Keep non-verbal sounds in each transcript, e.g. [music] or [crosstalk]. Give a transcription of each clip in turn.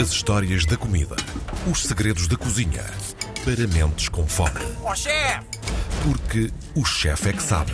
As histórias da comida. Os segredos da cozinha. Para mentes com fome. Ó chefe! Porque o chefe é que sabe.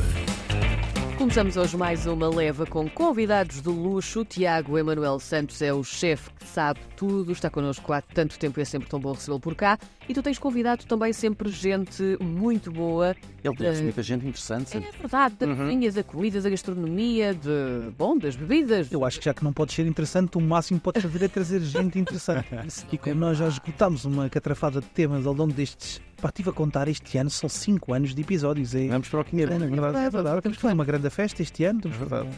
Começamos hoje mais uma leva com convidados de luxo. O Tiago Emanuel Santos é o chefe que sabe tudo, está connosco há tanto tempo e é sempre tão bom recebê-lo por cá. E tu tens convidado também sempre gente muito boa. Ele conhece Eh, muita gente interessante. É verdade, da cozinha, da comida, da gastronomia, de, bom, das bebidas. Eu acho que já que não pode ser interessante, o máximo que pode fazer é trazer gente interessante. [laughs] E como nós já esgotámos uma catrafada de temas ao longo destes. Pá, estive a contar este ano, são 5 anos de episódios. É, Vamos para o 500. é verdade, é verdade. Temos fazer uma grande festa este ano, temos que fazer um,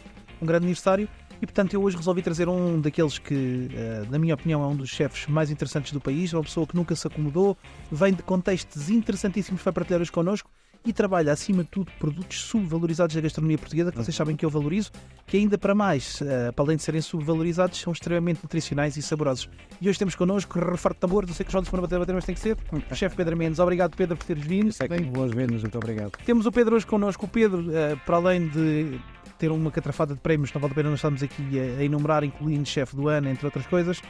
um grande aniversário. E portanto, eu hoje resolvi trazer um daqueles que, eh, na minha opinião, é um dos chefes mais interessantes do país. É uma pessoa que nunca se acomodou, vem de contextos interessantíssimos para partilhar hoje connosco e trabalha, acima de tudo, produtos subvalorizados da gastronomia portuguesa, que vocês sabem que eu valorizo, que ainda para mais, eh, para além de serem subvalorizados, são extremamente nutricionais e saborosos. E hoje temos connosco, reforte tambor, não sei que os olhos foram bater, bater, mas tem que ser, o chefe Pedro Mendes. Obrigado, Pedro, por teres vindo. Bem, boas-vindas, muito obrigado. Temos o Pedro hoje connosco. O Pedro, eh, para além de ter uma catrafada de prémios, não vale a pena nós estamos aqui a, a enumerar, incluindo chefe do ano, entre outras coisas,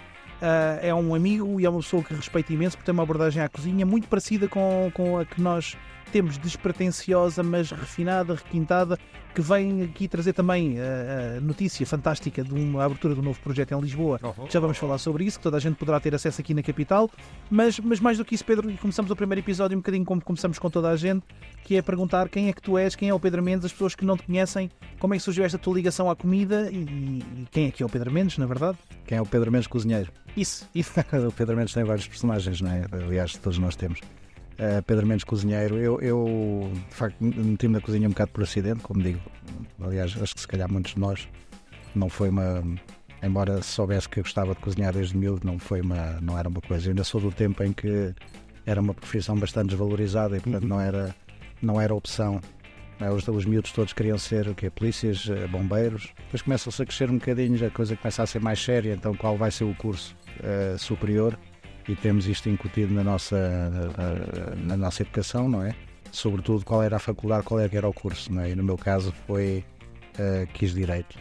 eh, é um amigo e é uma pessoa que respeito imenso por ter uma abordagem à cozinha muito parecida com, com a que nós temos, despretensiosa, mas refinada, requintada, que vem aqui trazer também eh, a notícia fantástica de uma abertura de um novo projeto em Lisboa. Já vamos falar sobre isso, que toda a gente poderá ter acesso aqui na capital. Mas, mas mais do que isso, Pedro, e começamos o primeiro episódio um bocadinho como começamos com toda a gente, que é perguntar quem é que tu és, quem é o Pedro Mendes, as pessoas que não te conhecem, como é que surgiu esta tua ligação à comida e, e quem é que é o Pedro Mendes, na verdade? Quem é o Pedro Mendes Cozinheiro? Isso, isso. [laughs] o Pedro Mendes tem vários personagens, não é? Aliás, todos nós temos. Uh, Pedro Mendes Cozinheiro, eu, eu de facto meti-me na cozinha um bocado por acidente, como digo. Aliás, acho que se calhar muitos de nós não foi uma. Embora soubesse que eu gostava de cozinhar desde miúdo, não foi uma, não era uma coisa. Eu ainda sou do tempo em que era uma profissão bastante desvalorizada e portanto não era, não era opção. Eh, Os, os miúdos todos queriam ser o quê? Polícias, eh, bombeiros. Depois começam-se a crescer um bocadinho, a coisa começa a ser mais séria. Então, qual vai ser o curso eh, superior? E temos isto incutido na nossa, na, na nossa educação, não é? Sobretudo, qual era a faculdade, qual era, que era o curso, não é? E no meu caso foi. eh, quis Direito.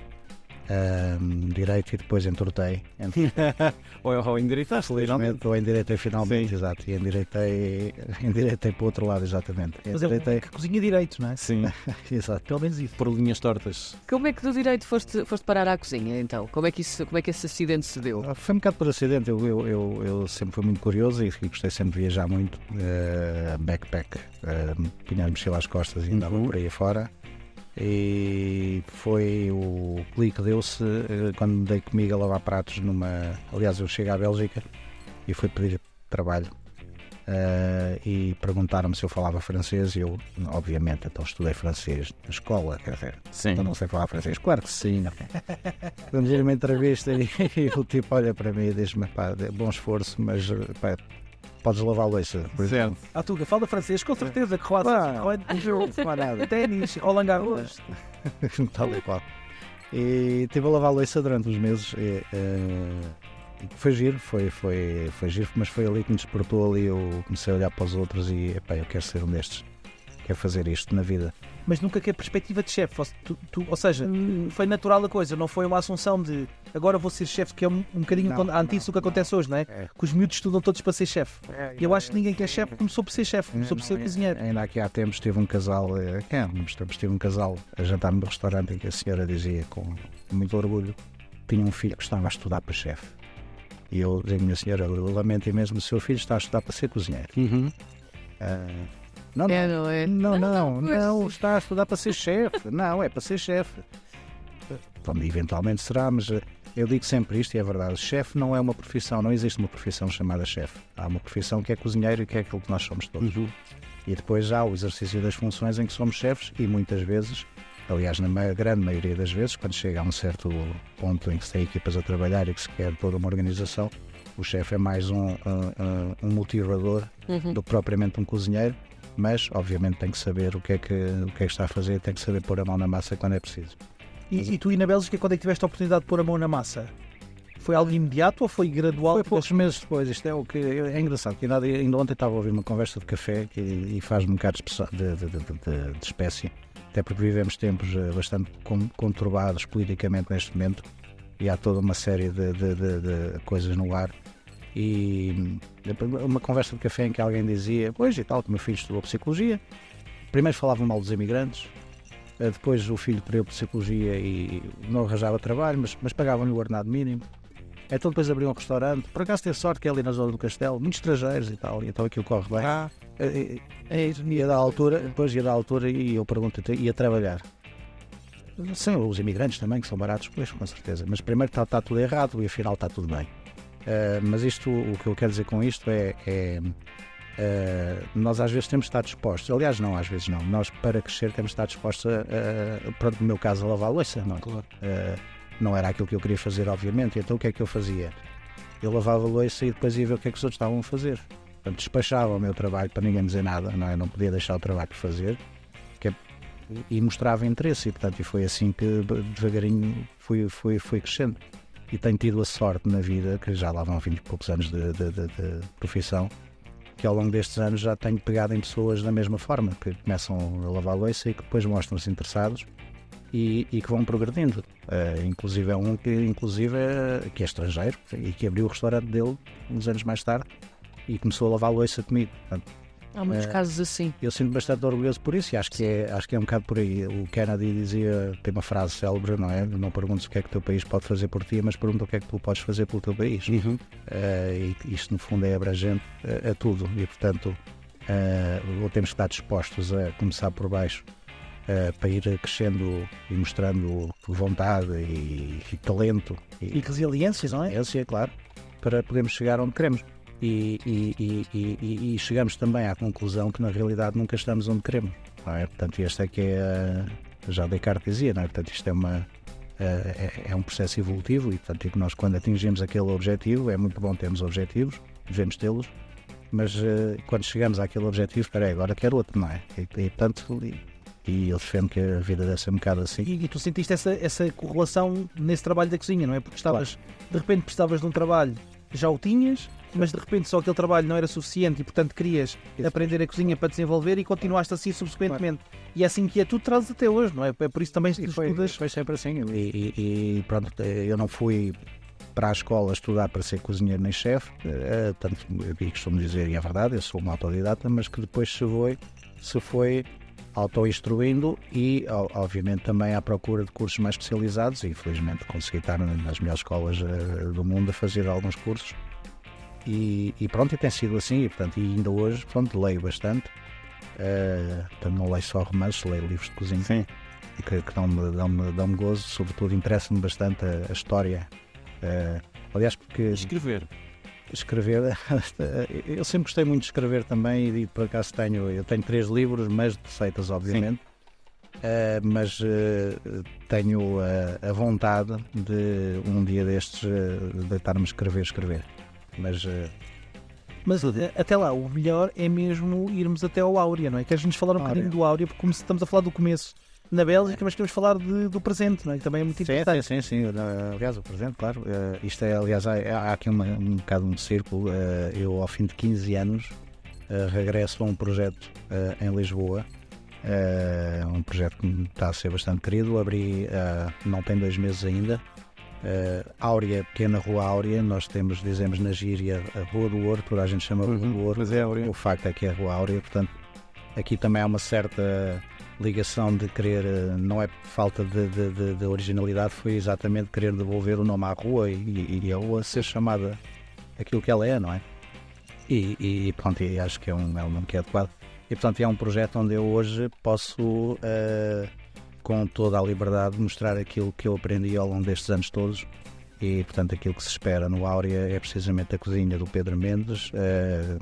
Ahm, direito e depois entortei. [laughs] Ou, ou endireitaste, Felizmente, ou endireitei finalmente, exato. E endireitei, [laughs] endireitei para o outro lado, exatamente. Mas é Endireitei, que cozinha direito, não é? Sim, [laughs] exato. Pelo menos isso. por linhas tortas. Como é que do direito foste, foste parar à cozinha, então? Como é que, isso, como é que esse acidente se deu? Ah, Foi um bocado por acidente. Eu, eu, eu, eu sempre fui muito curioso e, e gostei sempre de viajar muito. eh, backpack, uh, punha a mochila às costas e andava por aí fora. E foi o clique deu-se eh, quando dei comigo a lavar pratos numa. Aliás, eu cheguei à Bélgica e fui pedir trabalho. eh, e perguntaram-me se eu falava francês e eu, obviamente, então estudei francês na escola, quer dizer, Sim. então não sei falar francês? Claro que sim. [laughs] Quando gira uma entrevista e, e [laughs] o tipo olha para mim e diz-me, pá, bom esforço, mas pá, podes lavar a louça. Por exemplo. Certo. A Tuga, fala francês, com certeza, que roda, Pá, roda, ténis, Roland Garros. [laughs] Tal e qual. E estive a lavar a louça durante uns meses. E, eh, foi giro, foi, foi, foi giro, mas foi ali que me despertou ali. Eu comecei a olhar para os outros e, epá, eu quero ser um destes. Quero fazer isto na vida. Mas nunca que a perspectiva de chefe. Ou, tu- tu- ou seja, foi natural a coisa, não foi uma assunção de agora vou ser chefe, que é um, um bocadinho Não, a do que não, acontece hoje, não é? É. Que os miúdos estudam todos para ser chefe. E eu acho que ninguém que é chefe começou por ser chefe, começou por ser Não, cozinheiro. Ainda aqui há tempos tive um casal, eh, é, há uns tempos tive um casal a jantar no restaurante em que a senhora dizia com muito orgulho que tinha um filho que estava a estudar para chefe. E eu dizia, minha senhora, eu lamento imenso, o seu filho está a estudar para ser cozinheiro. Uhum. Ah, não, É, não, não é? não, não, pois. não, está a estudar para ser chefe. Não, é para ser chefe. Bom, eventualmente será, mas eh, eu digo sempre isto e é verdade. Chefe não é uma profissão, não existe uma profissão chamada chefe. Há uma profissão que é cozinheiro e que é aquilo que nós somos todos. Uhum. E depois há o exercício das funções em que somos chefes e muitas vezes, aliás, na grande maioria das vezes, quando chega a um certo ponto em que se tem equipas a trabalhar e que se quer toda uma organização, o chefe é mais um, um, um- um motivador do que propriamente um cozinheiro, mas obviamente tem que saber o que, é que, o que é que está a fazer, tem que saber pôr a mão na massa quando é preciso. E, e tu e na Bélgica, quando é que tiveste a oportunidade de pôr a mão na massa? Foi algo imediato ou foi gradual? Foi poucos meses depois, isto é o que é engraçado, que ainda, ainda ontem estava a ouvir uma conversa de café que, e faz-me um bocado de, de, de, de, espécie, até porque vivemos tempos eh, bastante con- conturbados politicamente neste momento e há toda uma série de coisas no ar E uma conversa de café em que alguém dizia: Pois e tal, que o meu filho estudou psicologia. Primeiro falavam mal dos imigrantes, eh, depois o filho perdeu psicologia e não arranjava trabalho, mas, mas pagavam-lhe o ordenado mínimo. Então depois abriu um restaurante. Por acaso teve sorte que é ali na zona do Castelo, muitos estrangeiros e tal, e então aquilo corre bem. Ah, Eh, eh, Ia da altura, depois ia da altura e eu pergunto, ia trabalhar. Sim, os imigrantes também, que são baratos, pois, com certeza. Mas primeiro está, está tudo errado e afinal está tudo bem. Eh, mas isto, o que eu quero dizer com isto é, é, eh, nós às vezes temos de estar dispostos, aliás não, às vezes não, nós para crescer temos de estar dispostos a, a pronto, no meu caso, a lavar a louça, não é? Claro. Eh, não era aquilo que eu queria fazer, obviamente, então o que é que eu fazia? Eu lavava a louça e depois ia ver o que é que os outros estavam a fazer. Portanto, despachava o meu trabalho para ninguém dizer nada, não, é? não podia deixar o trabalho por fazer é- e mostrava interesse, e portanto e foi assim que devagarinho fui, fui, fui crescendo. E tenho tido a sorte na vida, que já lá vão 20 e poucos anos de, de- de- de profissão, que ao longo destes anos já tenho pegado em pessoas da mesma forma, que começam a lavar a louça e que depois mostram-se interessados e, e que vão progredindo. Eh, inclusive é um que, inclusive, é, que é estrangeiro e que abriu o restaurante dele uns anos mais tarde e começou a lavar a louça comigo. Portanto, Há muitos É. casos assim. eu sinto bastante orgulhoso por isso e acho que, é, acho que é um bocado por aí. O Kennedy dizia, tem uma frase célebre, não é? Não perguntes o que é que o teu país pode fazer por ti, mas pergunta o que é que tu podes fazer pelo teu país. Eh, e isto, no fundo, é abrangente a, a tudo e, portanto, eh, ou temos que estar dispostos a começar por baixo eh, para ir crescendo e mostrando vontade e, e talento e resiliências, não é? experiência, claro, para podermos chegar onde queremos. E, e- e- e- chegamos também à conclusão que na realidade nunca estamos onde queremos. É? Portanto, este é que é. Já Descartes dizia, não é? Portanto, isto é, uma, é, é um processo evolutivo e, portanto, que nós, quando atingimos aquele objetivo, é muito bom termos objetivos, devemos tê-los, mas eh, quando chegamos àquele objetivo, espera aí, agora quero outro, não é? E, portanto, e, eu defendo que a vida deve ser um bocado assim. E, e tu sentiste essa, essa correlação nesse trabalho da cozinha, não é? Porque estavas, de repente precisavas de um trabalho, já o tinhas, mas de repente só aquele trabalho não era suficiente e portanto querias Isso. aprender a cozinha para desenvolver e continuaste assim subsequentemente. E é assim que é, tu trazes até hoje, não é? É por isso também que foi, estudas. foi sempre assim. E, e- e pronto, eh, eu não fui para a escola estudar para ser cozinheiro nem chefe, eh, tanto eu costumo dizer, e é verdade, eu sou um autodidata, mas que depois se foi, se foi auto-instruindo e, obviamente, também à procura de cursos mais especializados. E, infelizmente, consegui estar nas melhores escolas eh, do mundo a fazer alguns cursos. E, e pronto, e tem sido assim. E, portanto, e ainda hoje, pronto, leio bastante. Eh, portanto, não leio só romances, leio livros de cozinha Sim. que, que dão-me dão dão gozo, sobretudo interessa-me bastante a, a história. Eh, aliás, porque Escrever. Escrever, [laughs] eu sempre gostei muito de escrever também e por acaso tenho, eu tenho três livros, mas de receitas, obviamente. Eh, mas eh, tenho a, a vontade de um dia destes eh, deitar-me escrever, escrever. Mas Mas até lá, o melhor é mesmo irmos até ao Áurea, não é? Queres-nos falar um Áurea. bocadinho do Áurea, porque como estamos a falar do começo na Bélgica, mas queremos falar de- do presente, não é? Que também é muito Sim, importante. sim, sim, sim. Aliás, o presente, claro. uh, isto é, aliás, há, há aqui uma, um bocado um círculo. Uh, eu, ao fim de 15 anos, uh, regresso a um projeto uh, em Lisboa. Uh, um projeto que me está a ser bastante querido. Abri, uh, não tem dois meses ainda. Uh, Áurea, pequena rua Áurea, nós temos, dizemos na gíria, a Rua do Ouro, toda a gente chama Rua do Ouro. Mas é, Áurea. O facto é que é a Rua Áurea, portanto, aqui também há uma certa ligação de querer, eh, não é falta de, de- de- de originalidade, foi exatamente querer devolver o nome à rua e, e- a rua ser chamada aquilo que ela é, não é? E, e pronto, e acho que é um, é um nome que é adequado. E portanto é um projeto onde eu hoje posso, eh, com toda a liberdade, mostrar aquilo que eu aprendi ao longo destes anos todos. E portanto aquilo que se espera no Áurea é precisamente a cozinha do Pedro Mendes, eh,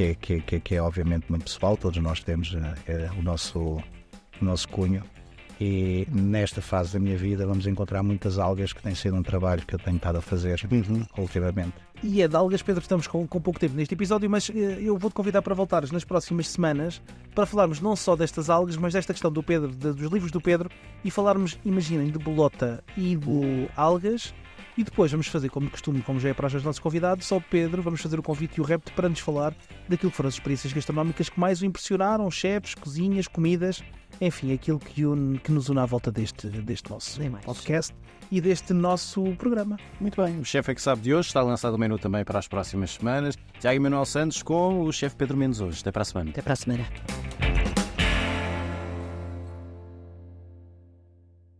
que é, que, é- que, é- que é obviamente muito pessoal, todos nós temos eh, o, nosso, o nosso cunho. E nesta fase da minha vida vamos encontrar muitas algas que tem sido um trabalho que eu tenho estado a fazer ultimamente. E é de algas, Pedro, estamos com, com pouco tempo neste episódio, mas eh, eu vou-te convidar para voltares nas próximas semanas para falarmos não só destas algas, mas desta questão do Pedro, de- dos livros do Pedro, e falarmos, imaginem, de bolota e de algas. E depois vamos fazer, como de costume, como já é para os nossos convidados, só o Pedro, vamos fazer o convite e o repto para nos falar daquilo que foram as experiências gastronómicas que mais o impressionaram, chefes, cozinhas, comidas, enfim, aquilo que, une, que nos une à volta deste, deste nosso podcast e deste nosso programa. Muito bem, o chefe é que sabe de hoje. Está lançado o menu também para as próximas semanas. Tiago Emanuel Santos com o chefe Pedro Mendes hoje. Até para a semana. Até para a semana.